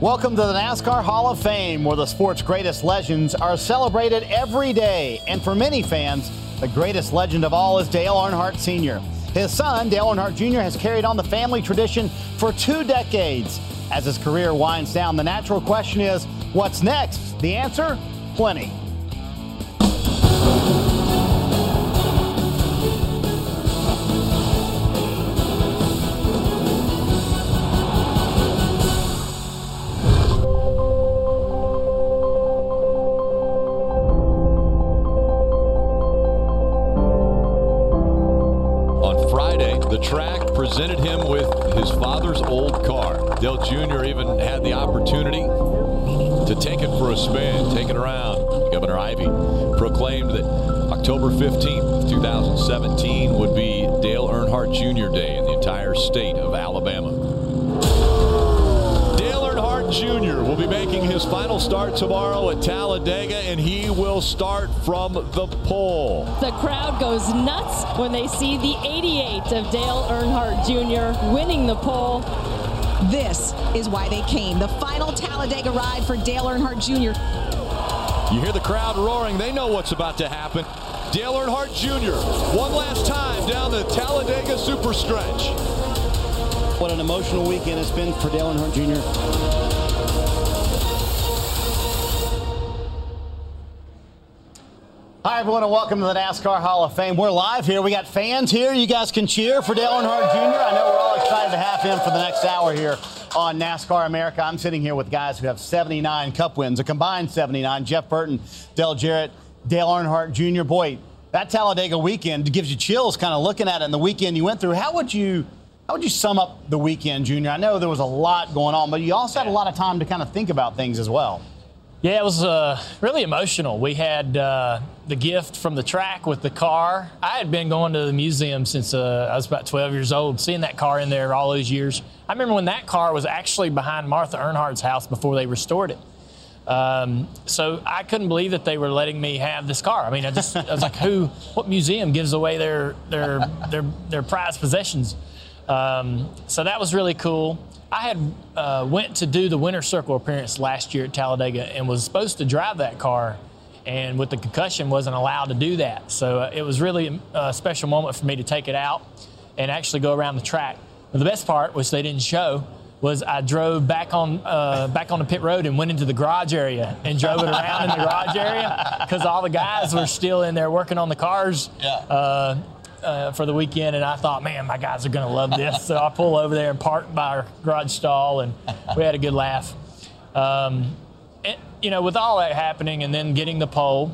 Welcome to the NASCAR Hall of Fame, where the sport's greatest legends are celebrated every day. And for many fans, the greatest legend of all is Dale Earnhardt Sr. His son, Dale Earnhardt Jr., has carried on the family tradition for two decades. As his career winds down, the natural question is what's next? The answer? Plenty. Dale Jr. even had the opportunity to take it for a spin, take it around. Governor Ivey proclaimed that October 15th, 2017 would be Dale Earnhardt Jr. Day in the entire state of Alabama. Dale Earnhardt Jr. will be making his final start tomorrow at Talladega, and he will start from the pole. The crowd goes nuts when they see the 88 of Dale Earnhardt Jr. winning the pole. This is why they came. The final Talladega ride for Dale Earnhardt Jr. You hear the crowd roaring. They know what's about to happen. Dale Earnhardt Jr. one last time down the Talladega Super Stretch. What an emotional weekend it's been for Dale Earnhardt Jr. Hi, everyone, and welcome to the NASCAR Hall of Fame. We're live here. We got fans here. You guys can cheer for Dale Earnhardt Jr. I know we're all excited to have him for the next hour here on NASCAR America. I'm sitting here with guys who have 79 Cup wins, a combined 79. Jeff Burton, Dale Jarrett, Dale Earnhardt Jr. Boy, that Talladega weekend gives you chills kind of looking at it and the weekend you went through. How would you how would you sum up the weekend, Junior? I know there was a lot going on, but you also had a lot of time to kind of think about things as well. Yeah, it was uh, really emotional. We had uh, the gift from the track with the car. I had been going to the museum since uh, I was about 12 years old, seeing that car in there all those years. I remember when that car was actually behind Martha Earnhardt's house before they restored it. Um, so I couldn't believe that they were letting me have this car. I mean, I just I was like, who? What museum gives away their their their their prized possessions? Um, so that was really cool. I had uh, went to do the Winter Circle appearance last year at Talladega and was supposed to drive that car, and with the concussion wasn't allowed to do that. So uh, it was really a special moment for me to take it out and actually go around the track. But the best part, which they didn't show, was I drove back on uh, back on the pit road and went into the garage area and drove it around in the garage area because all the guys were still in there working on the cars. Uh, uh, for the weekend, and I thought, man, my guys are going to love this. so I pull over there and park by our garage stall, and we had a good laugh. Um, you know, with all that happening, and then getting the pole,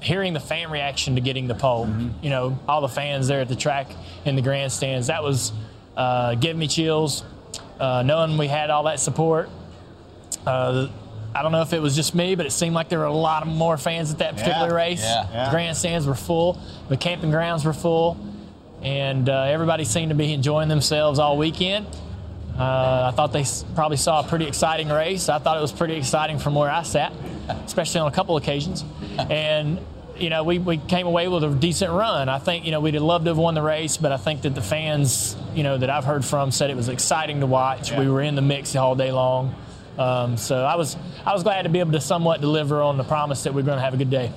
hearing the fan reaction to getting the pole, you know, all the fans there at the track in the grandstands, that was uh, giving me chills. Uh, knowing we had all that support. Uh, I don't know if it was just me, but it seemed like there were a lot of more fans at that particular Yeah, race. yeah, yeah. The grandstands were full, the camping grounds were full, and uh, everybody seemed to be enjoying themselves all weekend. Uh, I thought they probably saw a pretty exciting race. I thought it was pretty exciting from where I sat, especially on a couple occasions. And you know, we, we came away with a decent run. I think you know we'd have loved to have won the race, but I think that the fans, you know, that I've heard from said it was exciting to watch. We were in the mix all day long. Um, so I was I was glad to be able to somewhat deliver on the promise that we we're going to have a good day.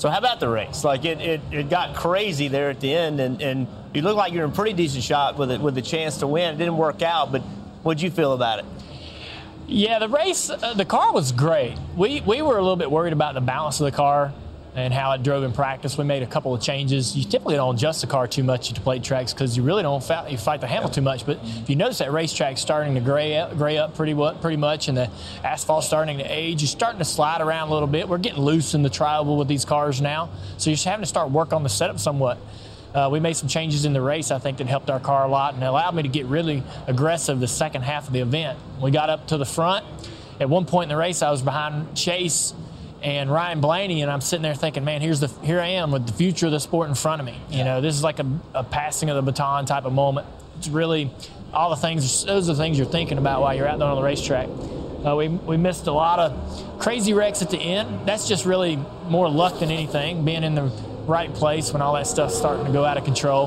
So how about the race? Like it, it, it got crazy there at the end, and, and you looked like you were in pretty decent shot with it with the chance to win. It didn't work out, but what'd you feel about it? Yeah, the race, uh, the car was great. We we were a little bit worried about the balance of the car and how it drove in practice. We made a couple of changes. You typically don't adjust the car too much to plate tracks because you really don't fight, you fight the handle too much. But if you notice that racetrack's starting to gray up, gray up pretty pretty much, and the asphalt's starting to age, you're starting to slide around a little bit. We're getting loose in the trioval with these cars now, so you're just having to start work on the setup somewhat. uh, we made some changes in the race, I think, that helped our car a lot and allowed me to get really aggressive the second half of the event. We got up to the front. At one point in the race, I was behind Chase and Ryan Blaney, and I'm sitting there thinking, man, here's the here I am with the future of the sport in front of me. You know, this is like a, a passing of the baton type of moment. It's really all the things. Those are the things you're thinking about while you're out there on the racetrack. Uh, we, we missed a lot of crazy wrecks at the end. That's just really more luck than anything, being in the right place when all that stuff's starting to go out of control.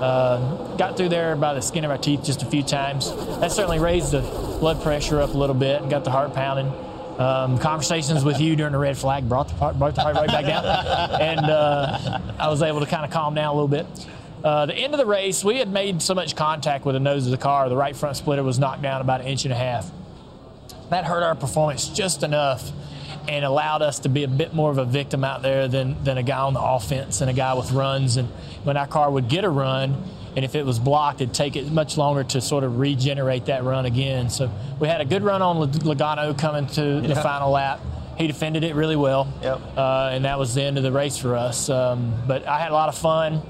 Uh, got through there by the skin of our teeth just a few times. That certainly raised the blood pressure up a little bit and got the heart pounding. Um, conversations with you during the red flag brought the, brought the rate back down, and uh, I was able to kind of calm down a little bit. Uh, the end of the race, we had made so much contact with the nose of the car, the right front splitter was knocked down about an inch and a half. That hurt our performance just enough and allowed us to be a bit more of a victim out there than, than a guy on the offense and a guy with runs. And when our car would get a run, and if it was blocked, it'd take it much longer to sort of regenerate that run again. So we had a good run on Logano coming to yeah. the final lap. He defended it really well, yep. uh, and that was the end of the race for us. Um, but I had a lot of fun.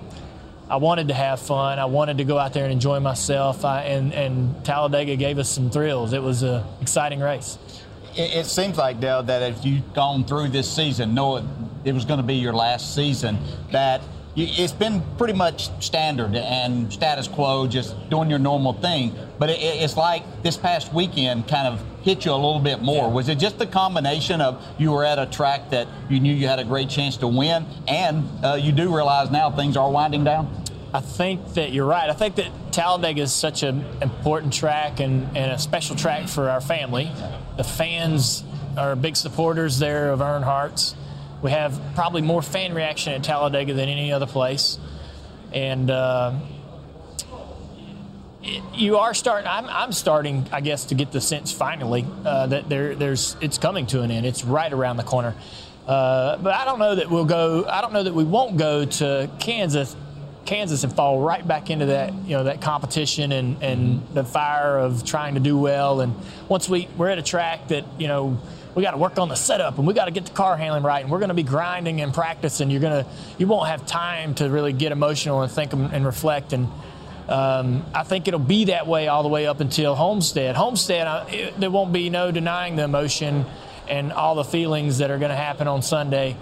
I wanted to have fun. I wanted to go out there and enjoy myself. I, and, and Talladega gave us some thrills. It was an exciting race it, it seems like Dale that if you've gone through this season, knowing it was going to be your last season, that it's been pretty much standard and status quo, just doing your normal thing. But it, it's like this past weekend kind of hit you a little bit more. Yeah. Was it just the combination of you were at a track that you knew you had a great chance to win, and uh, you do realize now things are winding down? I think that you're right. I think that Talladega is such an important track and, and a special track for our family. The fans are big supporters there of Earnhardt's. We have probably more fan reaction at Talladega than any other place. And uh, you are starting. I'm, I'm, starting, I guess, to get the sense finally uh, that there, there's it's coming to an end. It's right around the corner. Uh, but I don't know that we'll go. I don't know that we won't go to Kansas Kansas and fall right back into that, you know, that competition and, and the fire of trying to do well. And once we, we're at a track that, you know, we got to work on the setup and we got to get the car handling right and we're going to be grinding and practicing. You're going to, you won't have time to really get emotional and think and reflect. And um, I think it'll be that way all the way up until Homestead. Homestead, uh, it, there won't be no denying the emotion and all the feelings that are going to happen on Sunday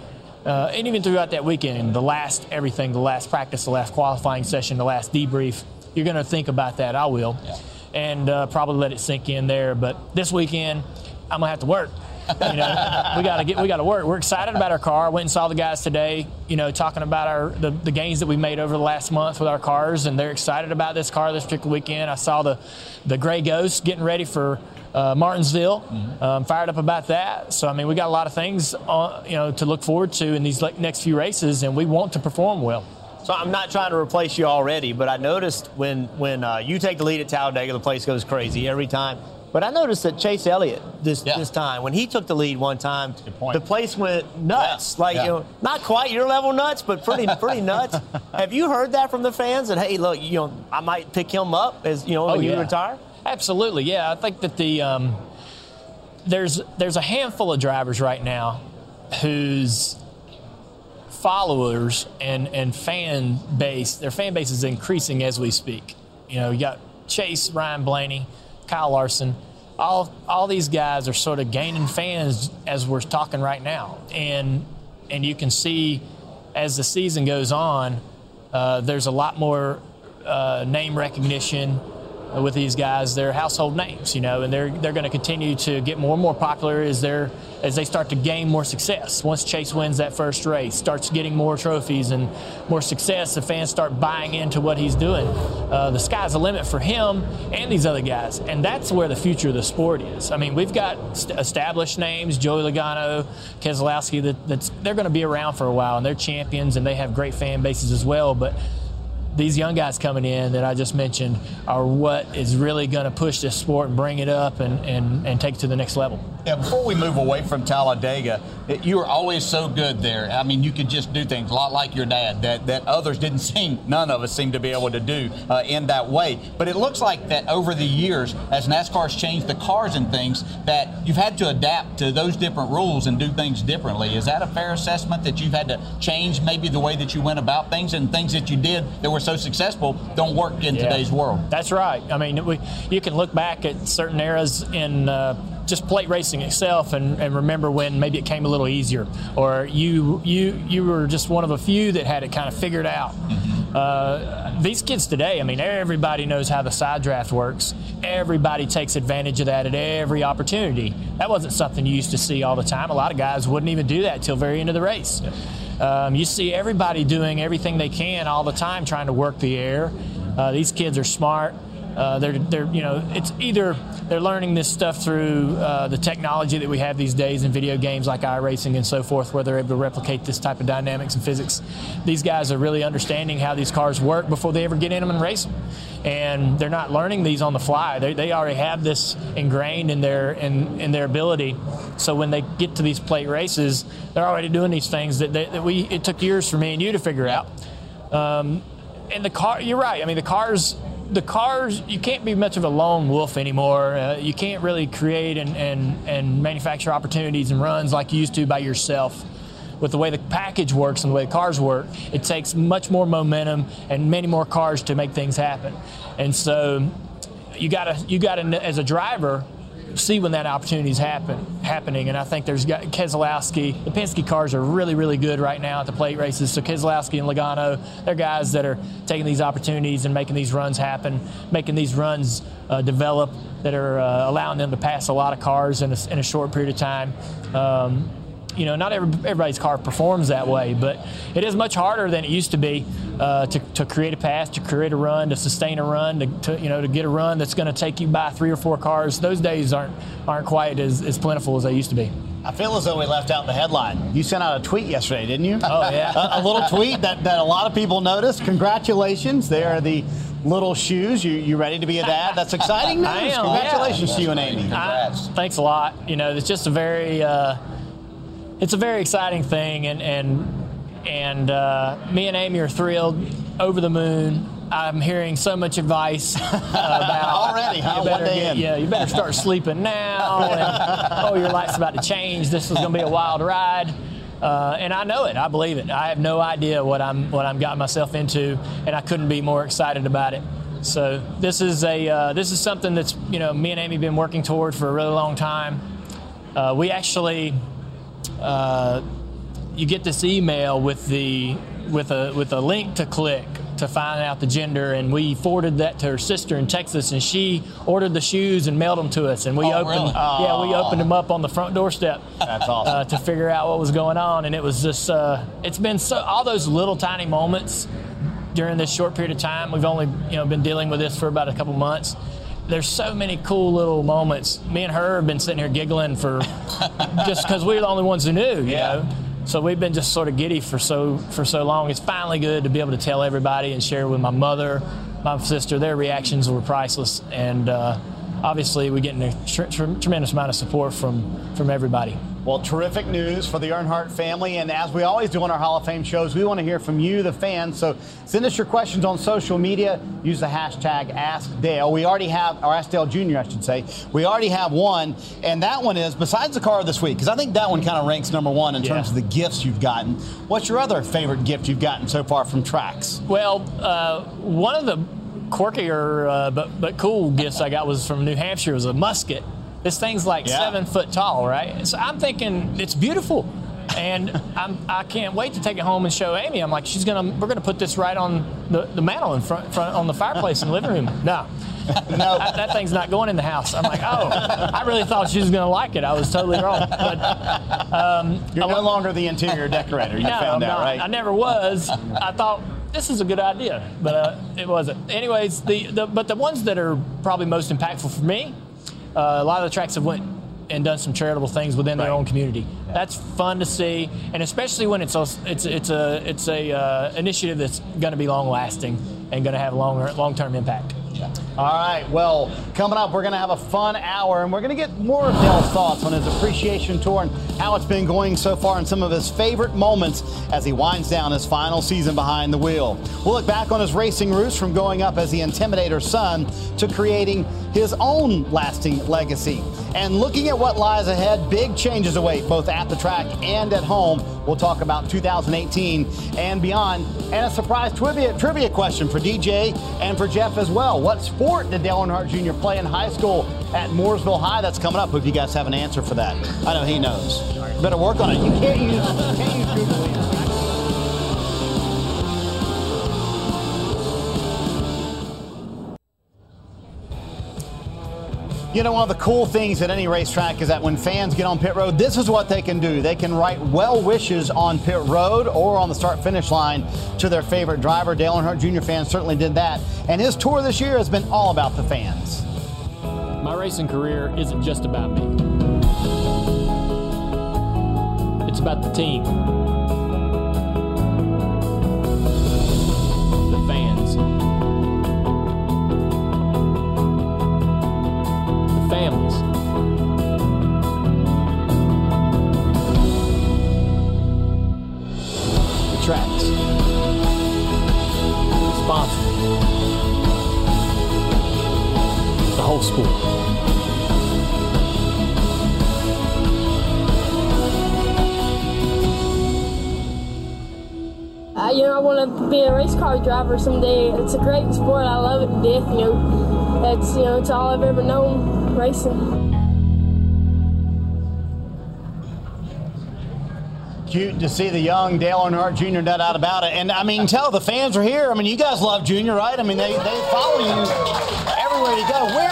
uh, and even throughout that weekend, the last everything, the last practice, the last qualifying session, the last debrief, you're going to think about that. I will, yeah. and uh, probably let it sink in there. But this weekend, I'm gonna have to work. you know, we got to get, we got to work. We're excited about our car. I went and saw the guys today. You know, talking about our the, the gains that we made over the last month with our cars, and they're excited about this car this particular weekend. I saw the the Gray Ghost getting ready for uh, Martinsville. Mm-hmm. Um, fired up about that. So I mean, we got a lot of things on, you know to look forward to in these next few races, and we want to perform well. So I'm not trying to replace you already, but I noticed when when uh, you take the lead at Talladega, the place goes crazy every time. But I noticed that Chase Elliott this yeah. this time, when he took the lead one time, the place went nuts. Yeah. Like yeah. you know, not quite your level nuts, but pretty pretty nuts. Have you heard that from the fans? That hey, look, you know, I might pick him up as you know oh, when you retire. Absolutely, yeah. I think that the um, there's there's a handful of drivers right now whose followers and and fan base their fan base is increasing as we speak. You know, you got Chase, Ryan Blaney, Kyle Larson. All all these guys are sort of gaining fans as we're talking right now, and and you can see as the season goes on, uh, there's a lot more uh, name recognition with these guys. They're household names, you know, and they're they're going to continue to get more and more popular as they as they start to gain more success. Once Chase wins that first race, starts getting more trophies and more success, the fans start buying into what he's doing. Uh, the sky's the limit for him and these other guys, and that's where the future of the sport is. I mean, we've got established names, Joey Logano, Keselowski, that they're going to be around for a while, and they're champions, and they have great fan bases as well, but these young guys coming in that I just mentioned are what is really going to push this sport and bring it up and, and, and take it to the next level. Yeah, before we move away from Talladega, it, you were always so good there. I mean, you could just do things a lot like your dad that, that others didn't seem, none of us seem to be able to do uh, in that way. But it looks like that over the years, as NASCAR's changed the cars and things, that you've had to adapt to those different rules and do things differently. Is that a fair assessment that you've had to change maybe the way that you went about things and things that you did that were so successful don't work in Yeah. today's world? That's right. I mean, we, you can look back at certain eras in uh, just plate racing itself and, and remember when maybe it came a little easier, or you you you were just one of a few that had it kind of figured out. Uh, these kids today, I mean, everybody knows how the side draft works. Everybody takes advantage of that at every opportunity. That wasn't something you used to see all the time. A lot of guys wouldn't even do that till very end of the race. Um, you see everybody doing everything they can all the time, trying to work the air. Uh, these kids are smart. Uh, they're, they're, you know, it's either they're learning this stuff through uh, the technology that we have these days in video games like iRacing and so forth, where they're able to replicate this type of dynamics and physics. These guys are really understanding how these cars work before they ever get in them and race them. And they're not learning these on the fly. They, they already have this ingrained in their in, in their ability. So when they get to these plate races, they're already doing these things that, they, that we it took years for me and you to figure out. Um, and the car, you're right. I mean, the cars, the cars, you can't be much of a lone wolf anymore. Uh, you can't really create and, and, and manufacture opportunities and runs like you used to by yourself. With the way the package works and the way the cars work, it takes much more momentum and many more cars to make things happen. And so, you gotta, you gotta, as a driver, see when that opportunity is happen, happening. And I think there's got Keselowski. The Penske cars are really, really good right now at the plate races. So Keselowski and Logano, they're guys that are taking these opportunities and making these runs happen, making these runs uh, develop that are uh, allowing them to pass a lot of cars in a, in a short period of time. Um, you know, not every, everybody's car performs that way, but it is much harder than it used to be uh, to, to create a pass, to create a run, to sustain a run, to, to you know, to get a run that's going to take you by three or four cars. Those days aren't aren't quite as, as plentiful as they used to be. I feel as though we left out the headline. You sent out a tweet yesterday, didn't you? Oh, yeah. a, a little tweet that, that a lot of people noticed. Congratulations. They are the little shoes. You, you ready to be a dad? That's exciting news. I am, Congratulations yeah. to you and Amy. I- thanks a lot. You know, it's just a very, uh, it's a very exciting thing, and and and uh, me and Amy are thrilled, over the moon. I'm hearing so much advice about Already, huh? You better get- yeah, you better start sleeping now. And, oh, your life's about to change. This is going to be a wild ride. Uh, and I know it. I believe it. I have no idea what I'm what I'm got myself into, and I couldn't be more excited about it. So this is a uh, this is something that's you know me and Amy been working toward for a really long time. Uh, we actually uh, you get this email with the with a with a link to click to find out the gender, and we forwarded that to her sister in Texas, and she ordered the shoes and mailed them to us, and we Oh, opened really? yeah we opened them up on the front doorstep. That's awesome. Uh, to figure out what was going on, and it was just uh, it's been so all those little tiny moments during this short period of time. We've only you know been dealing with this for about a couple months. There's so many cool little moments. Me and her have been sitting here giggling for just because we're the only ones who knew, you Yeah. know. So we've been just sort of giddy for so for so long. It's finally good to be able to tell everybody and share with my mother, my sister. Their reactions were priceless, and uh, obviously we're getting a tr- tr- tremendous amount of support from from everybody. Well, terrific news for the Earnhardt family. And as we always do on our Hall of Fame shows, we want to hear from you, the fans. So send us your questions on social media. Use the hashtag AskDale. We already have, or AskDale Jr., I should say. We already have one. And that one is, besides the car this week, because I think that one kind of ranks number one in Yeah. terms of the gifts you've gotten. What's your other favorite gift you've gotten so far from tracks? Well, uh, one of the quirkier uh, but but cool gifts I got was from New Hampshire. It was a musket. This thing's like Yeah. seven foot tall, right? So I'm thinking it's beautiful, and I'm I can't wait to take it home and show Amy. I'm like, she's gonna we're gonna put this right on the, the mantle in front, front on the fireplace in the living room. No. No. that, that thing's not going in the house. I'm like, oh, I really thought she was going to like it. I was totally wrong. But um, You're I no longer the interior decorator. You no, found out, not. right? I never was. I thought this is a good idea, but uh, it wasn't. Anyways, the, the but the ones that are probably most impactful for me, uh, a lot of the tracks have went and done some charitable things within their own community. That's fun to see, and especially when it's a it's it's a it's a uh, initiative that's going to be long lasting and going to have long long term impact. All right. Well, coming up, we're going to have a fun hour, and we're going to get more of Dale's thoughts on his appreciation tour and how it's been going so far, and some of his favorite moments as he winds down his final season behind the wheel. We'll look back on his racing roots from going up as the Intimidator son to creating his own lasting legacy. And looking at what lies ahead, big changes await both at the track and at home. We'll talk about 2018 and beyond, and a surprise trivia, trivia question for DJ and for Jeff as well. What sport did Dale Earnhardt Jr. play in high school at Mooresville High? That's coming up. Hope you guys have an answer for that. I know he knows. Better work on it. You can't use, can't use Google. You know, one of the cool things at any racetrack is that when fans get on pit road, this is what they can do. They can write well wishes on pit road or on the start finish line to their favorite driver. Dale Earnhardt Jr. fans certainly did that. And his tour this year has been all about the fans. My racing career isn't just about me, it's about the team. Someday. It's a great sport. I love it to death. You know, it's you know, it's all I've ever known racing. Cute to see the young Dale Earnhardt Jr. no doubt about it. And I mean, tell the fans are here. I mean, you guys love Junior, right? I mean, they, they follow you everywhere you go. Where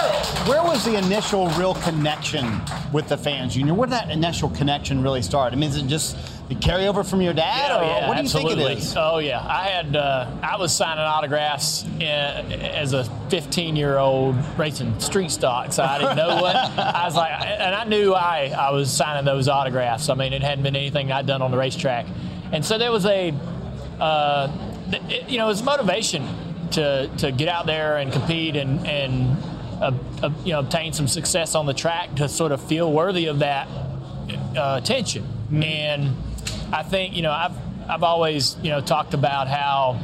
where was the initial real connection with the fans, Junior? Where did that initial connection really start? I mean, is it just the carryover from your dad, yeah, or yeah, what do absolutely. you think it is? Oh yeah, I had uh, I was signing autographs in, as a 15 year old racing street stock, so I didn't know what I was like, and I knew I I was signing those autographs. I mean, it hadn't been anything I'd done on the racetrack, and so there was a uh, it, you know, it was motivation to to get out there and compete and and uh, uh, you know obtain some success on the track to sort of feel worthy of that uh, attention mm-hmm. and I think you know I've I've always you know talked about how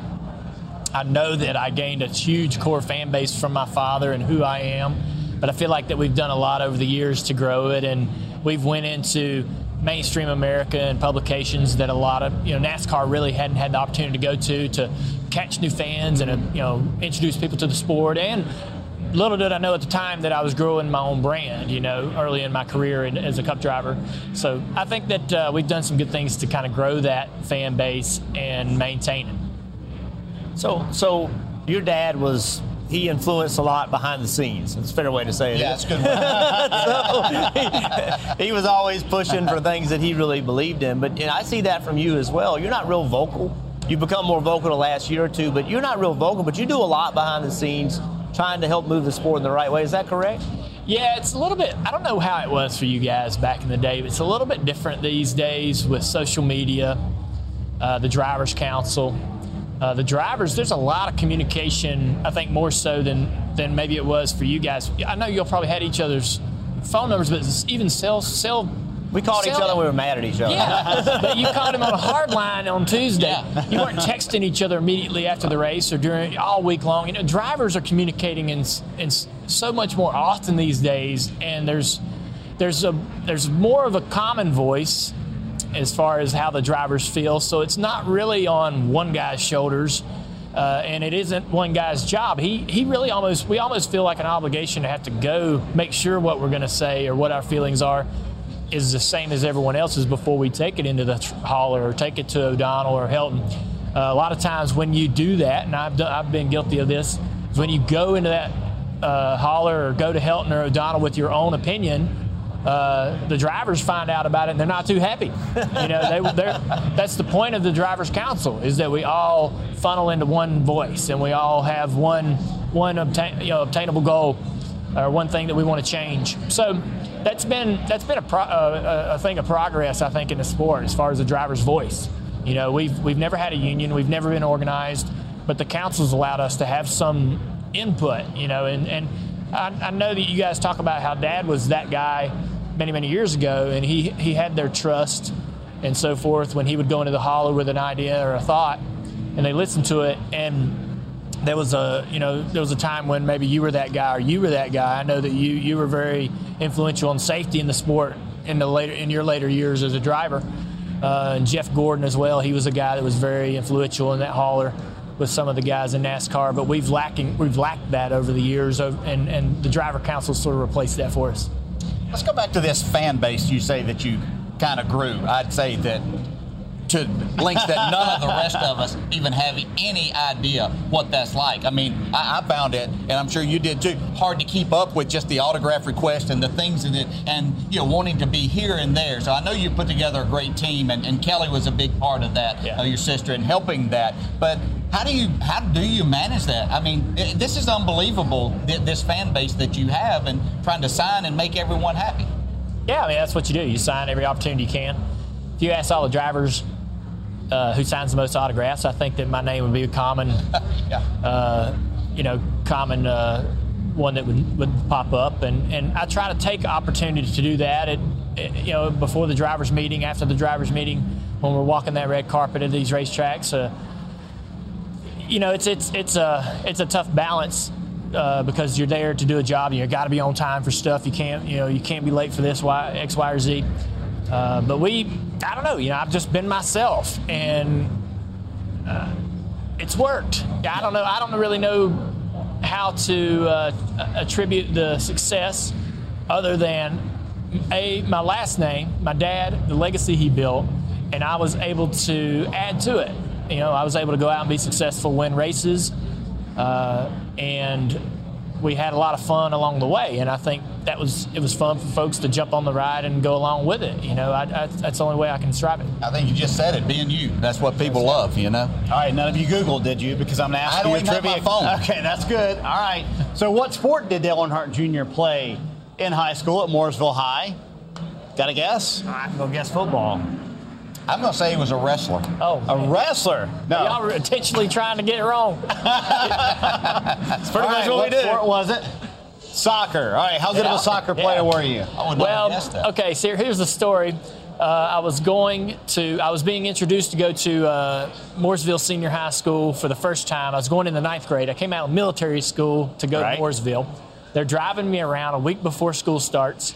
I know that I gained a huge core fan base from my father and who I am, but I feel like that we've done a lot over the years to grow it, and we've went into mainstream America and publications that a lot of you know NASCAR really hadn't had the opportunity to go to to catch new fans and uh, you know introduce people to the sport. And little did I know at the time that I was growing my own brand, you know, early in my career in, as a cup driver. So I think that uh, we've done some good things to kind of grow that fan base and maintain it. So, so your dad was he influenced a lot behind the scenes. It's a fair way to say it. Yeah, that's good. so he, he, was always pushing for things that he really believed in. But and I see that from you as well. You're not real vocal. You've become more vocal the last year or two, but you're not real vocal. But you do a lot behind the scenes trying to help move the sport in the right way. Is that correct? Yeah, it's a little bit. I don't know how it was for you guys back in the day, but it's a little bit different these days with social media, uh, the drivers' council. Uh, the drivers, there's a lot of communication. I think more so than than maybe it was for you guys. I know you'll probably had each other's phone numbers, but even cell cell we called each other. We were mad at each other. Yeah, but you called him on a hard line on Tuesday. Yeah. You weren't texting each other immediately after the race or during all week long. You know, drivers are communicating in, in so much more often these days, and there's there's a there's more of a common voice as far as how the drivers feel. So it's not really on one guy's shoulders. Uh, and it isn't one guy's job. He he really almost we almost feel like an obligation to have to go make sure what we're going to say or what our feelings are is the same as everyone else's before we take it into the hauler or take it to O'Donnell or Helton. Uh, a lot of times when you do that, and I've, done, I've been guilty of this, is when you go into that uh, hauler or go to Helton or O'Donnell with your own opinion, uh, the drivers find out about it and they're not too happy. You know, they, that's the point of the drivers' council is that we all funnel into one voice and we all have one one obtain, you know, obtainable goal or one thing that we want to change. So that's been that's been a, pro, a thing of progress, I think, in the sport as far as the driver's voice. You know, we've we've never had a union, we've never been organized, but the council's allowed us to have some input, you know, and, and I, I know that you guys talk about how dad was that guy many, many years ago, and he, he had their trust and so forth when he would go into the hauler with an idea or a thought, and they listened to it. And there was a you know there was a time when maybe you were that guy or you were that guy. I know that you you were very influential in safety in the sport in the later in your later years as a driver. Uh, and Jeff Gordon as well. He was a guy that was very influential in that hauler with some of the guys in NASCAR. But we've lacking we've lacked that over the years, and and the driver council sort of replaced that for us. Let's go back to this fan base you say that you kind of grew. I'd say that to links that none of the rest of us even have any idea what that's like. I mean, I, I, found it, and I'm sure you did too, hard to keep up with just the autograph request and the things in it, and you know, wanting to be here and there. So I know you put together a great team, and, and Kelly was a big part of that, yeah. uh, your sister, and helping that. But how do you how do you manage that? I mean, it, this is unbelievable. This fan base that you have, and trying to sign and make everyone happy. Yeah, I mean that's what you do. You sign every opportunity you can. If you ask all the drivers uh, who signs the most autographs, I think that my name would be a common, yeah. uh, you know, common uh, one that would, would pop up. And, and I try to take opportunities to do that. At, you know, before the drivers' meeting, after the drivers' meeting, when we're walking that red carpet at these racetracks. Uh, you know, it's it's it's a it's a tough balance uh, because you're there to do a job. You got to be on time for stuff. You can't, you know, you can't be late for this, y, X, Y, or Z. Uh, but we, I don't know, you know, I've just been myself and uh, it's worked. I don't know, I don't really know how to uh, attribute the success other than a my last name, my dad, the legacy he built, and I was able to add to it. You know, I was able to go out and be successful, win races, uh, and we had a lot of fun along the way, and I think that was it was fun for folks to jump on the ride and go along with it. You know, I, I, that's the only way I can describe it. I think you just said it, being you. That's what people love. You know. All right, none of you Googled, did you? Because I'm going to ask you a trivia. My phone. Okay, that's good. All right. So, what sport did Dale Earnhardt Jr. play in high school at Mooresville High? Got a guess? I'm gonna guess football. I'm going to say he was a wrestler. Oh, a man. wrestler? No, y'all were intentionally trying to get it wrong. That's pretty All much right, what, what we did. What sport was it? Soccer. All right. How good yeah. of a soccer player yeah. were you? well, okay. So here's the story. Uh, I was going to, I was being introduced to go to uh, Mooresville Senior High School for the first time. I was going in the ninth grade. I came out of military school to go right. to Mooresville. They're driving me around a week before school starts,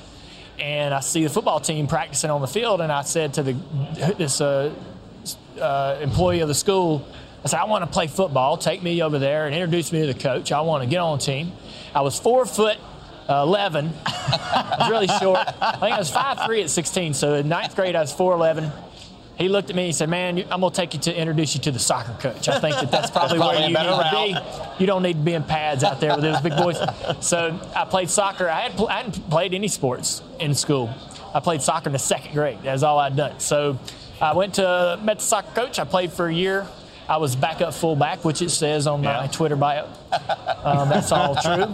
and I see the football team practicing on the field. And I said to the this uh, uh employee of the school, I said, I want to play football. Take me over there and introduce me to the coach. I want to get on the team. I was four foot uh, 11. I was really short. I think I was 5'3 at 16. So in ninth grade, I was 4'11. He looked at me and he said, Man, I'm going to take you to introduce you to the soccer coach. I think that that's probably, that's probably where you need route. to be. You don't need to be in pads out there with those big boys. So I played soccer. I, had, I hadn't played any sports in school. I played soccer in the second grade. That's all I'd done. So I went to, met the soccer coach. I played for a year. I was backup fullback, which it says on my Twitter bio. Um, that's all true.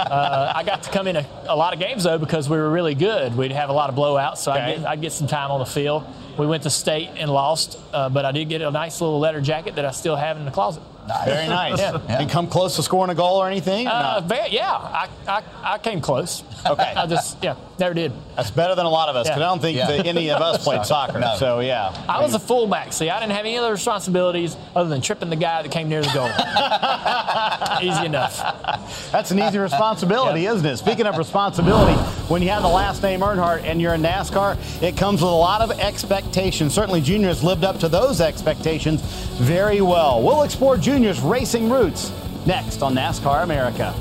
Uh, I got to come in a, a, lot of games though because we were really good. We'd have a lot of blowouts, so okay. I'd, get, I'd, get, some time on the field. We went to state and lost, uh, but I did get a nice little letter jacket that I still have in the closet. Very nice. yeah. And come close to scoring a goal or anything? Or uh, very, yeah, I, I, I came close. Okay. I just, yeah, never did. That's better than a lot of us, because yeah. I don't think yeah. that any of us played soccer. No. So, yeah. I was a fullback. See, I didn't have any other responsibilities other than tripping the guy that came near the goal. easy enough. That's an easy responsibility, isn't it? Speaking of responsibility, when you have the last name Earnhardt and you're in NASCAR, it comes with a lot of expectations. Certainly, Junior has lived up to those expectations very well. We'll explore Junior's racing roots next on NASCAR America.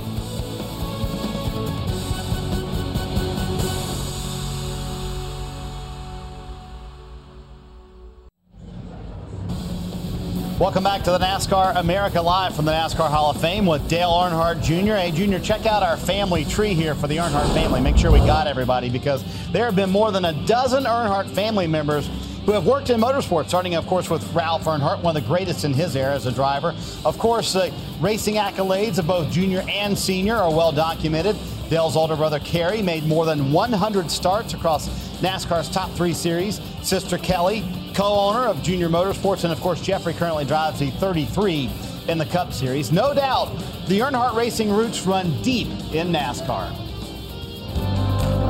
Welcome back to the NASCAR America Live from the NASCAR Hall of Fame with Dale Earnhardt Jr. Hey, Junior, check out our family tree here for the Earnhardt family. Make sure we got everybody because there have been more than a dozen Earnhardt family members who have worked in motorsports, starting, of course, with Ralph Earnhardt, one of the greatest in his era as a driver. Of course, the racing accolades of both junior and senior are well documented. Dale's older brother Kerry made more than 100 starts across NASCAR's top three series. Sister Kelly, co owner of Junior Motorsports, and of course, Jeffrey currently drives the 33 in the Cup Series. No doubt the Earnhardt Racing roots run deep in NASCAR.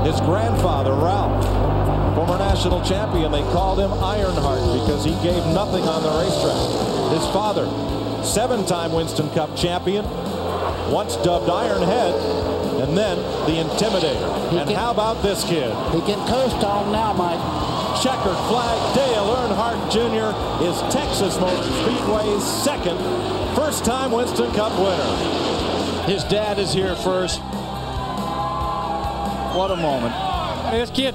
His grandfather, Ralph, former national champion, they called him Ironheart because he gave nothing on the racetrack. His father, seven time Winston Cup champion, once dubbed Ironhead, and then the Intimidator. He and can- how about this kid? He can coast on now, Mike. Checkered flag, Dale Earnhardt Jr. is Texas Motor Speedway's second first time Winston Cup winner. His dad is here first. What a moment. This kid,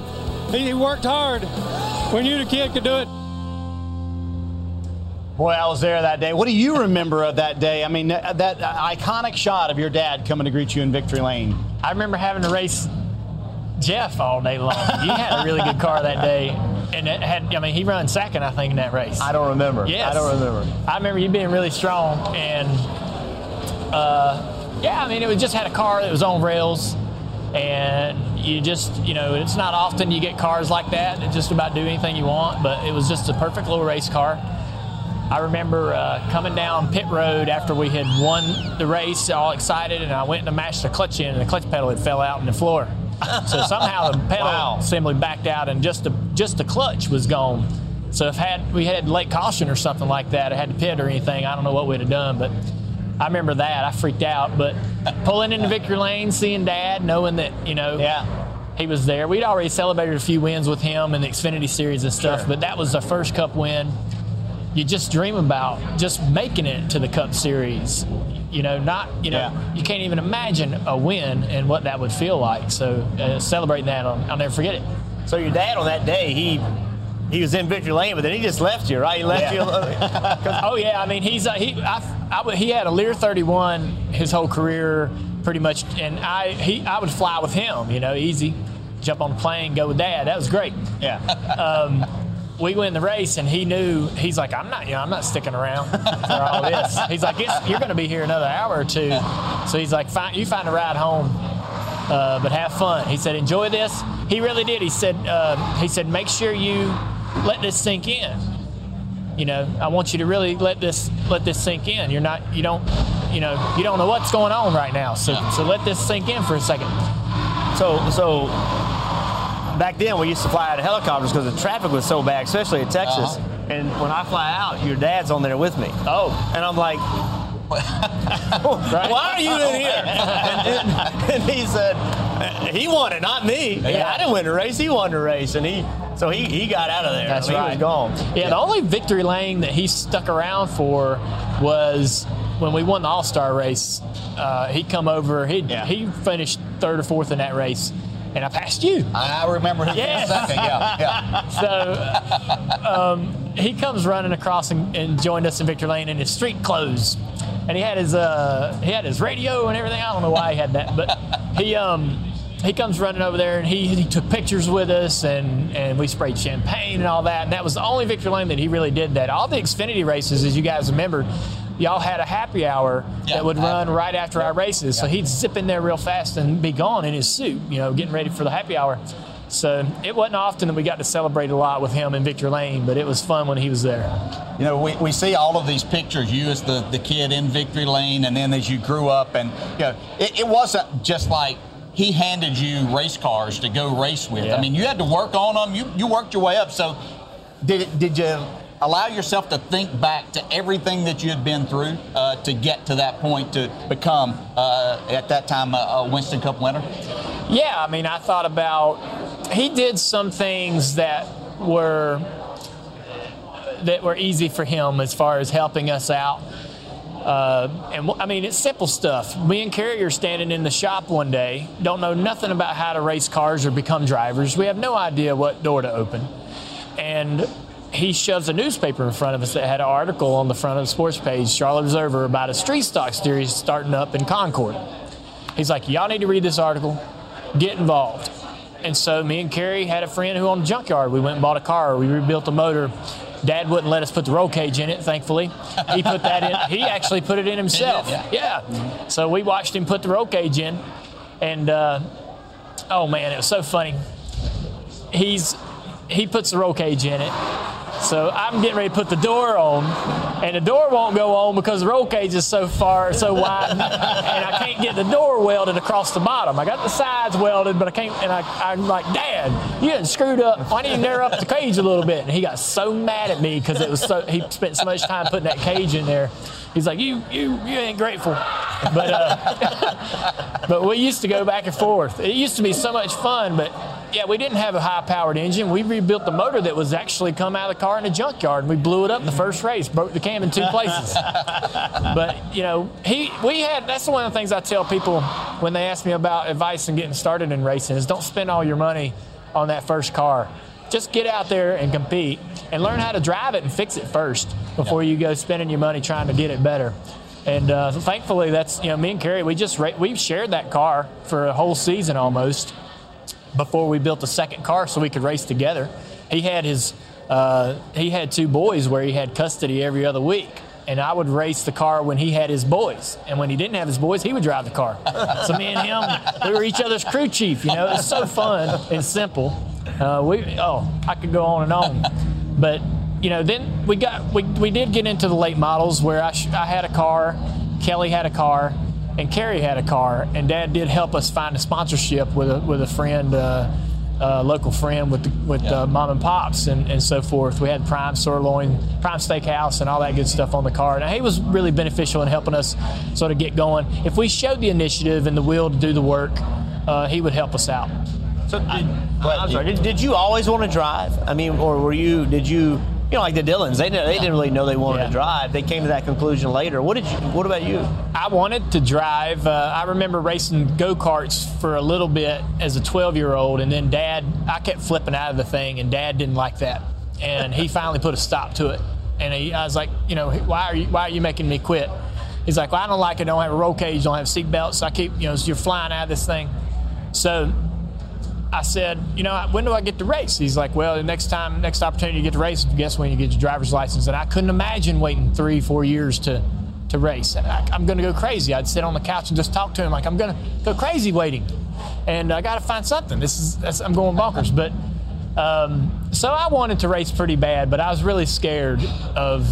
he, he worked hard. We knew the kid could do it. Boy, I was there that day. What do you remember of that day? I mean, that, that iconic shot of your dad coming to greet you in victory lane. I remember having to race Jeff all day long. You had a really good car that day. And it had, I mean, he ran second, I think, in that race. I don't remember. Yes. I don't remember. I remember you being really strong. And, uh, yeah, I mean, it was just had a car that was on rails. And you just, you know, it's not often you get cars like that that just about do anything you want, but it was just a perfect little race car. I remember uh, coming down pit road after we had won the race, all excited, and I went to mash the clutch in, and the clutch pedal had fell out in the floor. so somehow the pedal assembly backed out, and just the just the clutch was gone. So if had we had late caution or something like that, I had to pit or anything, I don't know what we'd have done, but. I remember that. I freaked out, but pulling into victory lane, seeing Dad, knowing that you know, yeah, he was there. We'd already celebrated a few wins with him in the Xfinity Series and stuff, Sure. but that was the first Cup win. You just dream about just making it to the Cup Series. You know, not you know, you can't even imagine a win and what that would feel like. So uh, celebrating that, I'll, I'll never forget it. So your dad on that day, he he was in victory lane, but then he just left you, right? He left you. oh yeah, I mean he's uh, he I, I he had a Lear 31 his whole career pretty much, and I he I would fly with him, you know, easy, jump on the plane, go with Dad. That was great. Yeah. Um, we win the race, and he knew he's like, I'm not, you know, I'm not sticking around for all this. He's like, you're going to be here another hour or two, so he's like, find, you find a ride home. Uh, but have fun. He said, enjoy this. He really did. He said, uh, he said, make sure you let this sink in. You know, I want you to really let this let this sink in. You're not, you don't, you know, you don't know what's going on right now. So, so let this sink in for a second. So, so back then we used to fly out of helicopters because the traffic was so bad, especially in Texas. Uh-huh. And when I fly out, your dad's on there with me. Oh, and I'm like, why are you in here? and, and- and he said, he won it, not me. Yeah. I didn't win the race. He won the race, and he so he, he got out of there. That's I mean, right. He was gone. Yeah, the only victory lane that he stuck around for was when we won the All Star race. Uh, he come over. He he finished third or fourth in that race, and I passed you. I remember him Yes. second. Yeah, yeah. So um, he comes running across and, and joined us in Victory Lane in his street clothes, and he had his uh, he had his radio and everything. I don't know why he had that, but he um, he comes running over there and he, he took pictures with us and and we sprayed champagne and all that. And that was the only Victory Lane that he really did that. All the Xfinity races, as you guys remember. Y'all had a happy hour that would run right after our races, so he'd zip in there real fast and be gone in his suit, you know, getting ready for the happy hour. So it wasn't often that we got to celebrate a lot with him in Victory Lane, but it was fun when he was there. You know, we, we see all of these pictures, you as the, the kid in victory lane, and then as you grew up, and you know, it, it wasn't just like he handed you race cars to go race with. Yeah. I mean, you had to work on them. You you worked your way up. So, did it, did you allow yourself to think back to everything that you had been through uh, to get to that point to become uh, at that time a, a Winston Cup winner? Yeah, I mean, I thought about he did some things that were that were easy for him as far as helping us out. Uh, and I mean, it's simple stuff. Me and Kerry are standing in the shop one day, don't know nothing about how to race cars or become drivers. We have no idea what door to open. And he shoves a newspaper in front of us that had an article on the front of the sports page, Charlotte Observer, about a street stock series starting up in Concord. He's like, Y'all need to read this article, get involved. And so me and Kerry had a friend who owned a junkyard. We went and bought a car. We rebuilt the motor. Dad wouldn't let us put the roll cage in it, thankfully. He put that in. He actually put it in himself. Yeah. So we watched him put the roll cage in. And uh, oh man, it was so funny. He's he puts the roll cage in it, So I'm getting ready to put the door on, and the door won't go on because the roll cage is so far, so wide, and I can't get the door welded across the bottom. I got the sides welded, but I can't. And I, I'm like, Dad, you done screwed up. Why didn't you narrow up the cage a little bit? And he got so mad at me because it was so. He spent so much time putting that cage in there. He's like, you, you, you ain't grateful. But, uh, but we used to go back and forth. It used to be so much fun, but yeah, we didn't have a high-powered engine. We rebuilt the motor that was actually come out of the car in a junkyard, and we blew it up the first race, broke the cam in two places. but you know, he, we had. That's one of the things I tell people when they ask me about advice and getting started in racing is don't spend all your money on that first car. Just get out there and compete and learn how to drive it and fix it first before you go spending your money trying to get it better. And uh, thankfully, that's you know me and Kerry. We just ra- we shared that car for a whole season almost before we built a second car so we could race together. He had his uh, he had two boys where he had custody every other week. And I would race the car when he had his boys, and when he didn't have his boys, he would drive the car. So me and him, we were each other's crew chief. You know, it's so fun and simple. Uh, we oh, I could go on and on, but you know, then we got we, we did get into the late models where I, sh- I had a car, Kelley had a car, and Kerry had a car, and Dad did help us find a sponsorship with a with a friend. Uh, uh, local friend with the, with Yeah. uh, mom and pops and, and so forth. We had Prime Sirloin, Prime Steakhouse, and all that good stuff on the car. And he was really beneficial in helping us sort of get going. If we showed the initiative and the will to do the work, uh, he would help us out. So did, I'm sorry, did, did you always want to drive? I mean, or were you? Did you? You know, like the Dillons, they didn't, they didn't really know they wanted Yeah. to drive. They came to that conclusion later. What did you? What about you? I wanted to drive. Uh, I remember racing go karts for a little bit as a 12 year old, and then Dad, I kept flipping out of the thing, and Dad didn't like that, and he finally put a stop to it. And he, I was like, you know, why are you why are you making me quit? He's like, well, I don't like it. Don't have a roll cage. Don't have seat belts. I keep, you know, you're flying out of this thing. So I said, you know, when do I get to race? He's like, well, the next time, next opportunity you get to race, guess when you get your driver's license. And I couldn't imagine waiting three, four years to to race. I, I'm going to go crazy. I'd sit on the couch and just talk to him like I'm going to go crazy waiting, and I got to find something. This is I'm going bonkers. But um, so I wanted to race pretty bad, but I was really scared of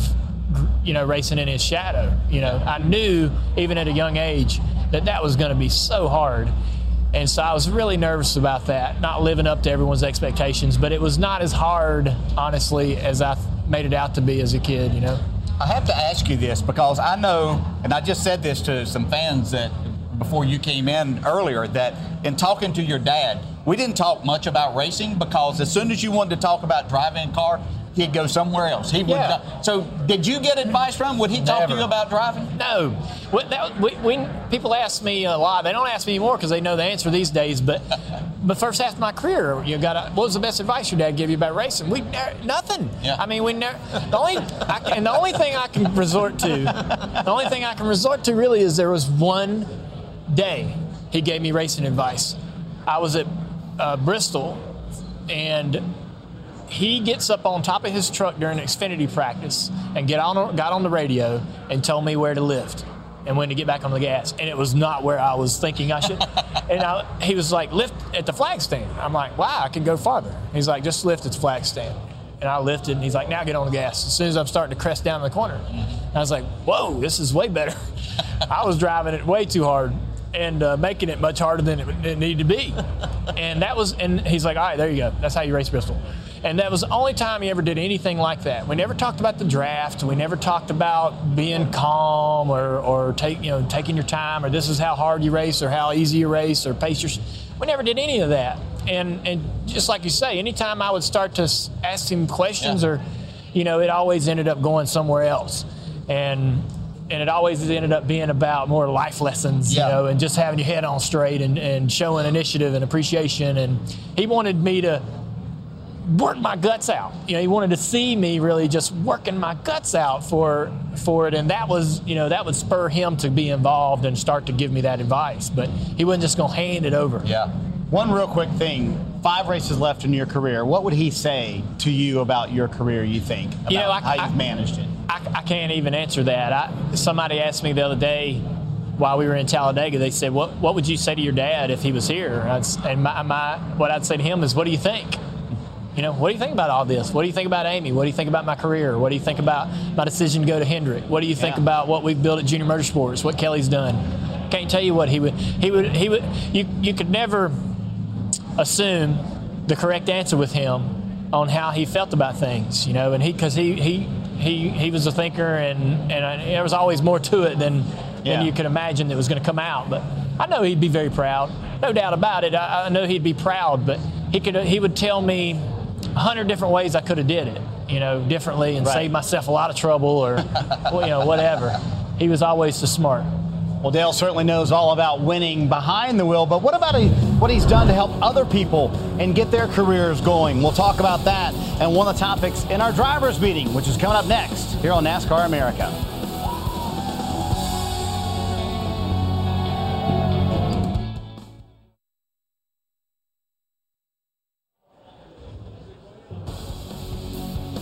you know racing in his shadow. You know, I knew even at a young age that that was going to be so hard. And so I was really nervous about that, not living up to everyone's expectations. But it was not as hard, honestly, as I made it out to be as a kid. You know. I have to ask you this because I know, and I just said this to some fans that before you came in earlier, that in talking to your dad, we didn't talk much about racing because as soon as you wanted to talk about driving a car, he'd go somewhere else. He would. Yeah. not- so, did you get advice from? Would he talk to you about driving? No. When, that, we, people ask me a lot. They don't ask me anymore because they know the answer these days. But but first half of my career, you got what was the best advice your dad gave you about racing? We ne- nothing. Yeah. I mean, we never. The only can- and the only thing I can resort to, the only thing I can resort to really is there was one day he gave me racing advice. I was at uh, Bristol, and he gets up on top of his truck during Xfinity practice and get on got on the radio and told me where to lift and when to get back on the gas. And it was not where I was thinking I should. and I, he was like, lift at the flag stand. I'm like, wow, I can go farther. He's like, just lift at the flag stand. And I lifted, and he's like, now get on the gas. As soon as I'm starting to crest down the corner, I was like, whoa, this is way better. I was driving it way too hard and uh, making it much harder than it, it needed to be. And that was, and he's like, all right, there you go. That's how you race Bristol. And that was the only time he ever did anything like that. We never talked about the draft. We never talked about being calm or, or take, you know, taking your time or this is how hard you race or how easy you race or pace your. We never did any of that. And and just like you say, anytime I would start to ask him questions or, you know, it always ended up going somewhere else. And and it always ended up being about more life lessons, Yeah. you know, and just having your head on straight and, and showing initiative and appreciation. And he wanted me to work my guts out. You know, he wanted to see me really just working my guts out for for it, and that was, you know, that would spur him to be involved and start to give me that advice. But he wasn't just gonna hand it over. Yeah. One real quick thing. Five races left in your career. What would he say to you about your career, you think? About You know, I- how I- you've managed it? I, I can't even answer that. I, somebody asked me the other day while we were in Talladega. They said, "What What would you say to your dad if he was here?" And, and my, my what I'd say to him is, "What do you think?" You know, what do you think about all this? What do you think about Amy? What do you think about my career? What do you think about my decision to go to Hendrick? What do you think Yeah. about what we've built at Junior Motorsports? What Kelley's done? Can't tell you what he would. He would. He would. You. You could never assume the correct answer with him on how he felt about things. You know, and he because he he he he was a thinker, and and I, there was always more to it than Yeah. than you could imagine that was going to come out. But I know he'd be very proud, no doubt about it. I, I know he'd be proud, but he could he would tell me a hundred different ways I could have did it, you know, differently and Right. saved myself a lot of trouble or you know whatever. He was always so smart. Well, Dale certainly knows all about winning behind the wheel, but what about he, what he's done to help other people and get their careers going? We'll talk about that and one of the topics in our drivers' meeting, which is coming up next here on NASCAR America.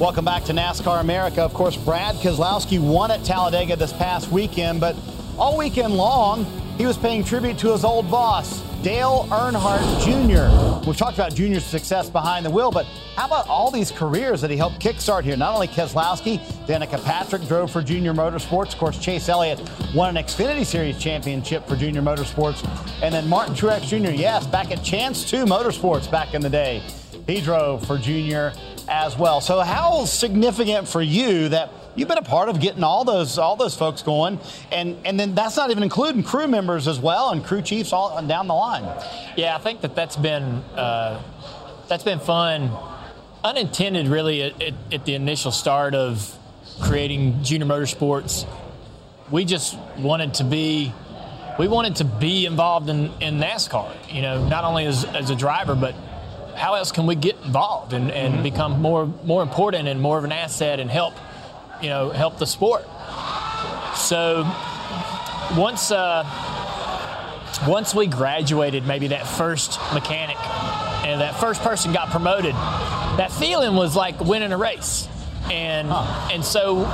Welcome back to NASCAR America. Of course, Brad Keselowski won at Talladega this past weekend, but all weekend long, he was paying tribute to his old boss, Dale Earnhardt Jr. We've talked about Junior's success behind the wheel, but how about all these careers that he helped kickstart here? Not only Keselowski, Danica Patrick drove for Junior Motorsports. Of course, Chase Elliott won an Xfinity Series championship for Junior Motorsports. And then Martin Truex Jr., yes, back at Chance 2 Motorsports back in the day. He drove for Junior as well. So how significant for you that you've been a part of getting all those all those folks going, and and then that's not even including crew members as well and crew chiefs all down the line. Yeah, I think that that's been uh, that's been fun, unintended really at, at, at the initial start of creating Junior Motorsports. We just wanted to be we wanted to be involved in, in NASCAR. You know, not only as, as a driver, but how else can we get involved and, and become more more important and more of an asset and help you know help the sport. So once uh, once we graduated, maybe that first mechanic and that first person got promoted, that feeling was like winning a race. And and so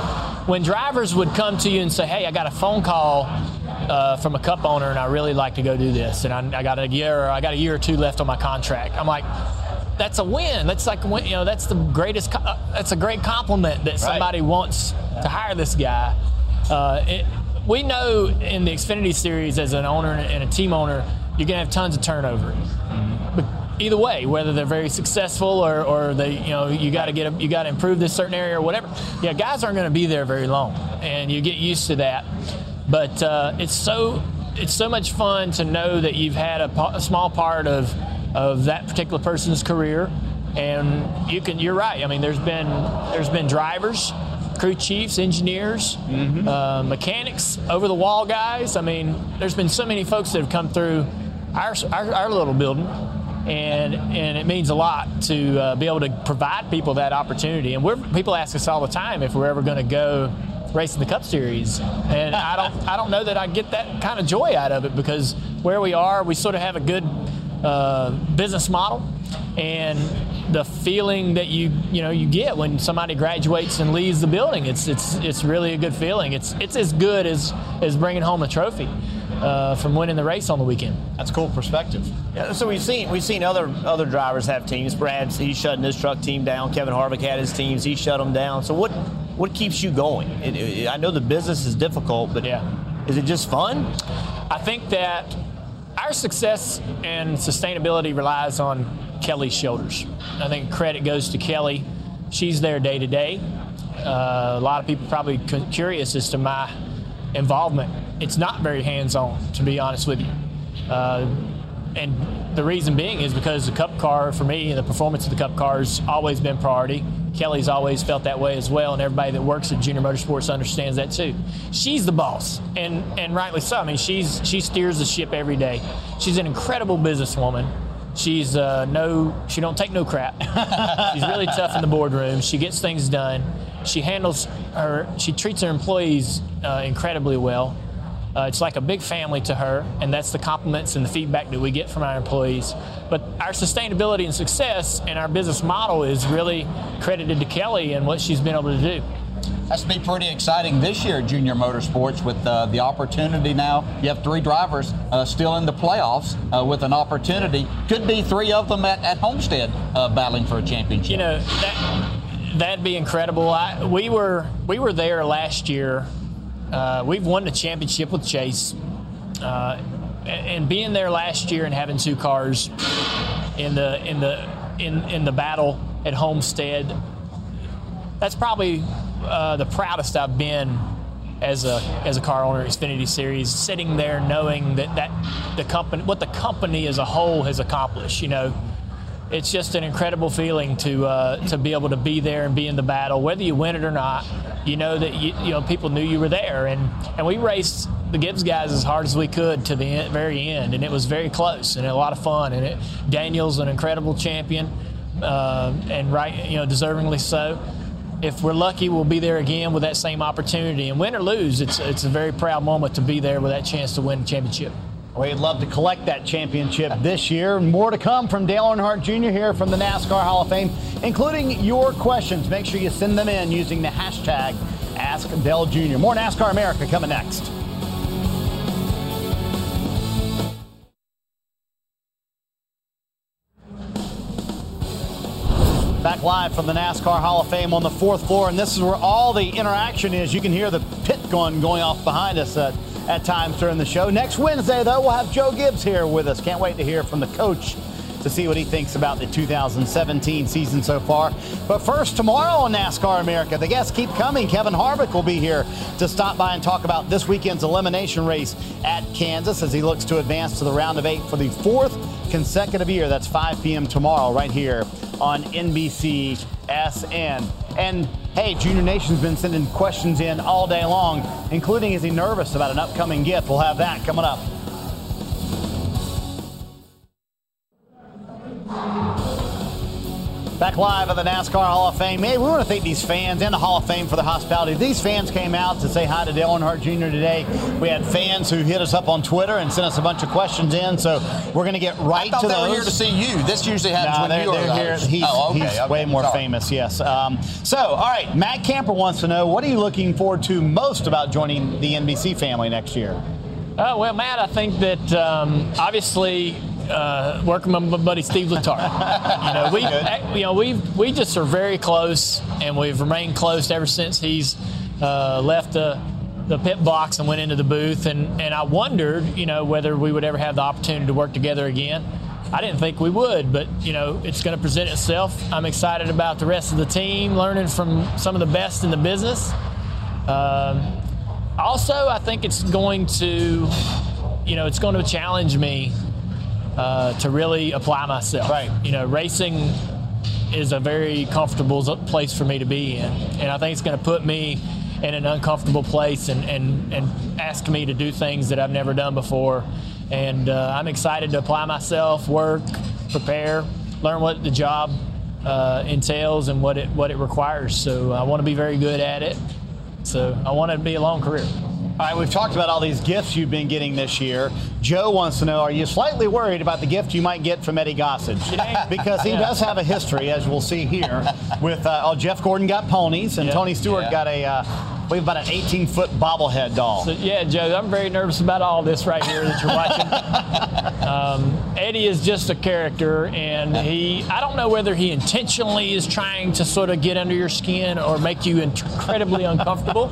when drivers would come to you and say, "Hey, I got a phone call uh, from a cup owner, and I really like to go do this, and I, I got a year, or I got a year or two left on my contract," I'm like, "That's a win. That's like you know, that's the greatest. uh, That's a great compliment that somebody wants to hire this guy." Uh, it, we know in the Xfinity Series, as an owner and a team owner, you're gonna have tons of turnover. But either way, whether they're very successful or, or they, you know, you got to get, a, you got to improve this certain area or whatever. Yeah, guys aren't going to be there very long, and you get used to that. But uh, it's so, it's so much fun to know that you've had a, a small part of, of that particular person's career, and you can. You're right. I mean, there's been, there's been drivers. Crew chiefs, engineers, uh, mechanics, over the wall guys. I mean, there's been so many folks that have come through our, our, our little building and and it means a lot to uh, be able to provide people that opportunity. And we're, people ask us all the time if we're ever going to go racing the Cup Series, and I don't I don't know that I get that kind of joy out of it because where we are, we sort of have a good uh, business model, and the feeling that you you know you get when somebody graduates and leaves the building, it's it's it's really a good feeling. It's it's as good as as bringing home a trophy. Uh, from winning the race on the weekend. That's cool perspective. Yeah, so we've seen we've seen other other drivers have teams. Brad's he's shutting his truck team down. Kevin Harvick had his teams. He shut them down. So what what keeps you going? It, it- I know the business is difficult, but yeah. is it just fun? I think that our success and sustainability relies on Kelley's shoulders. I think credit goes to Kelley. She's there day to day. Uh, a lot of people probably curious as to my involvement. It's not very hands-on, to be honest with you. Uh, and the reason being is because the Cup car, for me, and the performance of the Cup car has always been priority. Kelley's always felt that way as well, and everybody that works at Junior Motorsports understands that too. She's the boss, and and rightly so. I mean, she's she steers the ship every day. She's an incredible businesswoman. She's uh, no, she don't take no crap. She's really tough in the boardroom. She gets things done. She handles her. She treats her employees uh, incredibly well. Uh, it's like a big family to her, and that's the compliments and the feedback that we get from our employees. But our sustainability and success and our business model is really credited to Kelley and what she's been able to do. That's to be pretty exciting this year, Junior Motorsports, with uh, the opportunity now. You have three drivers uh, still in the playoffs uh, with an opportunity. Could be three of them at, at Homestead uh, battling for a championship. You know, that, that'd be incredible. I, we were we were there last year. Uh, we've won the championship with Chase, uh, and being there last year and having two cars in the in the in in the battle at Homestead. That's probably uh, the proudest I've been as a as a car owner, Xfinity Series, sitting there knowing that that the company, what the company as a whole has accomplished. You know, it's just an incredible feeling to uh, to be able to be there and be in the battle, whether you win it or not. You know that you, you know people knew you were there, and and we raced the Gibbs guys as hard as we could to the end, very end, and it was very close and a lot of fun. And it, Daniel's an incredible champion, uh, and right, you know, deservingly so. If we're lucky, we'll be there again with that same opportunity. And win or lose, it's it's a very proud moment to be there with that chance to win the championship. We'd love to collect that championship this year. More to come from Dale Earnhardt Jr. here from the NASCAR Hall of Fame, including your questions. Make sure you send them in using the hashtag AskDale More NASCAR America coming next. Back live from the NASCAR Hall of Fame on the fourth floor, and this is where all the interaction is. You can hear the pit gun going off behind us at, at times during the show. Next Wednesday, though, we'll have Joe Gibbs here with us. Can't wait to hear from the coach to see what he thinks about the 2017 season so far. But first, tomorrow on NASCAR America, the guests keep coming. Kevin Harvick will be here to stop by and talk about this weekend's elimination race at Kansas as he looks to advance to the round of eight for the fourth consecutive year. That's 5 p.m. tomorrow, right here on NBC SN. And hey, Junior Nation's been sending questions in all day long, including is he nervous about an upcoming gift? We'll have that coming up. Back live at the NASCAR Hall of Fame. Hey, we want to thank these fans and the Hall of Fame for the hospitality. These fans came out to say hi to Dale Earnhardt Jr. today. We had fans who hit us up on Twitter and sent us a bunch of questions in, so we're going to get right I to they those. were here to see you. This usually happens No, when they're, you they're are here. He's, oh, okay, he's okay. way more Sorry. famous, yes. Um, so, all right, Matt Camper wants to know what are you looking forward to most about joining the NBC family next year? Uh, well, Matt, I think that um, obviously uh, working with my buddy Steve Letarte. you know, we uh, you know we we just are very close, and we've remained close ever since he's uh, left the the pit box and went into the booth. And and I wondered, you know, whether we would ever have the opportunity to work together again. I didn't think we would, but you know, it's going to present itself. I'm excited about the rest of the team, learning from some of the best in the business. Um, also, I think it's going to, you know, it's going to challenge me uh, to really apply myself. Right. You know, racing is a very comfortable place for me to be in, and I think it's going to put me in an uncomfortable place and, and, and ask me to do things that I've never done before. And uh, I'm excited to apply myself, work, prepare, learn what the job uh, entails and what it what it requires. So I want to be very good at it. So I want it to be a long career. All right, we've talked about all these gifts you've been getting this year. Joe wants to know Are you slightly worried about the gift you might get from Eddie Gossage? Because he Yeah. does have a history, as we'll see here, with uh, oh, Jeff Gordon got ponies, and Yeah. Tony Stewart Yeah. got a, uh, we have about an 18 foot bobblehead doll. So, yeah, Joe, I'm very nervous about all this right here that you're watching. um, Eddie is just a character, and he, I don't know whether he intentionally is trying to sort of get under your skin or make you incredibly uncomfortable,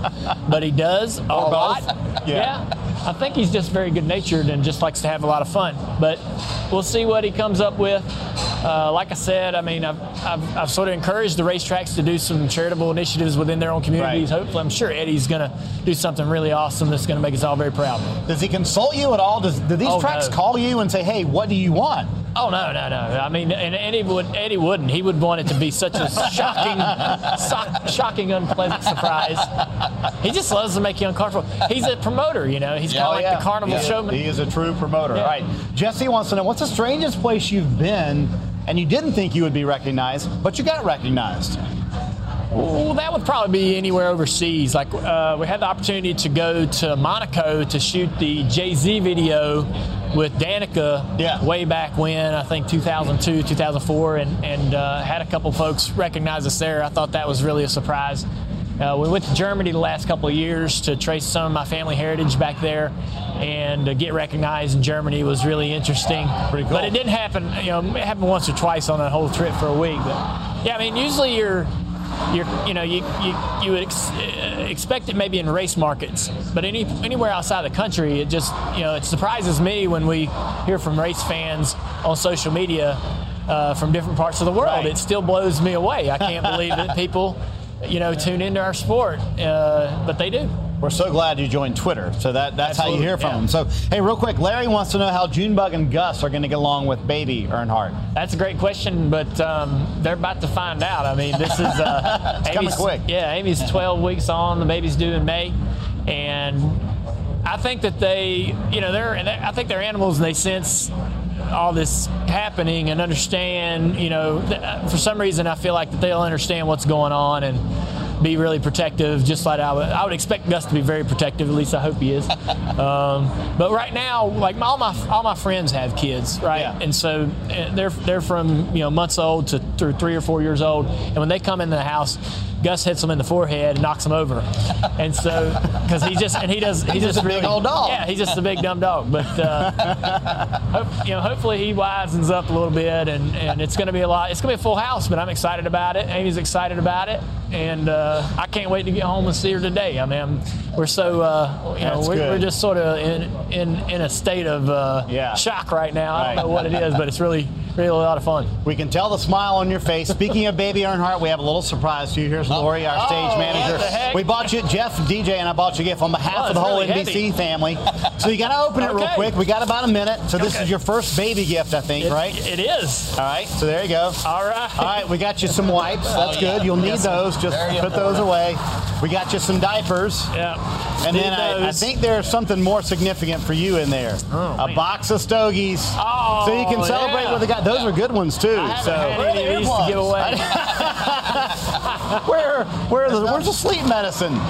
but he does a lot. Yeah. I think he's just very good natured and just likes to have a lot of fun. But we'll see what he comes up with. Uh, like I said, I mean, I've, I've, I've sort of encouraged the racetracks to do some charitable initiatives within their own communities. Hopefully, I'm sure Eddie's going to do something really awesome that's going to make us all very proud. Does he consult you at all? Does, do these Oh, tracks no. call you and say, hey, what do you want? Oh no, no, no! I mean, and Eddie would Eddie wouldn't. He would want it to be such a shocking, so, shocking, unpleasant surprise. He just loves to make you uncomfortable. He's a promoter, you know. He's kind of like the carnival Yeah. showman. He is a true promoter. Yeah. All right. Jesse wants to know what's the strangest place you've been and you didn't think you would be recognized, but you got recognized? Well, that would probably be anywhere overseas. Like uh, we had the opportunity to go to Monaco to shoot the Jay Z video with Danica way back when I think 2002, 2004, and and uh, had a couple folks recognize us there. I thought that was really a surprise. Uh, we went to Germany the last couple of years to trace some of my family heritage back there, and to get recognized in Germany was really interesting. Pretty cool. But it didn't happen. You know, it happened once or twice on that whole trip for a week. But yeah, I mean, usually you're you're, you know, you, you, you would ex- expect it maybe in race markets, but any, anywhere outside the country, it just, you know, it surprises me when we hear from race fans on social media uh, from different parts of the world. Right. It still blows me away. I can't believe that people, you know, tune into our sport, uh, but they do. We're so glad you joined Twitter. So that, that's Absolutely, how you hear from yeah. them. So, hey, real quick, Larry wants to know how Junebug and Gus are going to get along with baby Earnhardt. That's a great question, but um, they're about to find out. I mean, this is uh, it's Amy's, coming quick. Yeah, Amy's 12 weeks on. The baby's due in May, and I think that they, you know, they're. I think they're animals, and they sense all this happening and understand. You know, for some reason, I feel like that they'll understand what's going on and be really protective, just like I would, I would expect Gus to be very protective. At least I hope he is. um, but right now, like all my all my friends have kids, right? Yeah. And so eh, they're they're from you know months old to through three or four years old, and when they come into the house, Gus hits him in the forehead and knocks him over. And so, because he just and he does he he's just, just a really, big old dog. Yeah, he's just a big dumb dog. But uh, hope, you know, hopefully he wisens up a little bit, and, and it's going to be a lot. It's going to be a full house, but I'm excited about it. Amy's excited about it, and uh, I can't wait to get home and see her today. I mean, I'm, we're so uh, you know we're, we're, just sort of in in in a state of uh, yeah. shock right now. I don't know what it is, but it's really really a lot of fun. We can tell the smile on your face. Speaking of Baby Earnhardt, we have a little surprise for you. Here's Lori, our stage oh, manager. We bought you Jeff DJ, and I bought you a gift on behalf oh, of the whole really NBC heavy. family. So you got to open it okay. real quick. We got about a minute. So this okay. is your first baby gift, I think, it, right? It is. All right. So there you go. All right. All right. We got you some wipes. That's oh, yeah. good. You'll need yes. those. Just put those away. We got you some diapers. Yeah. And then I, I, think there's something more significant for you in there. Oh, a man. box of stogies. Oh, so you can celebrate yeah. with the guy. Those are good ones too. so where are the to give away. where, where the, where's the sleep medicine?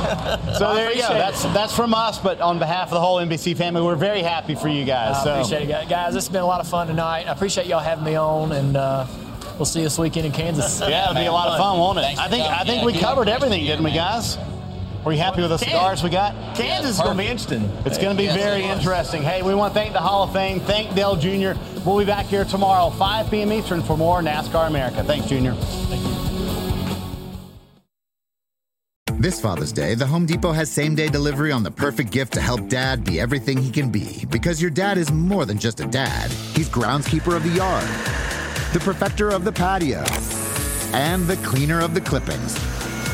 So there you go. That's that's from us, but on behalf of the whole NBC family, we're very happy for you guys. I so. appreciate it, guys. This has been a lot of fun tonight. I appreciate y'all having me on, and uh, we'll see you this weekend in Kansas. Yeah, it'll be a lot of fun, won't it? I think I think we covered everything, didn't we, guys? Were you happy with the cigars we got? Kansas is going to be interesting. It's going to be very interesting. Hey, we want to thank the Hall of Fame. Thank Dale Jr. We'll be back here tomorrow, 5 p.m. Eastern, for more NASCAR America. Thanks, Junior. Thank you. This Father's Day, the Home Depot has same day delivery on the perfect gift to help dad be everything he can be. Because your dad is more than just a dad, he's groundskeeper of the yard, the perfecter of the patio, and the cleaner of the clippings.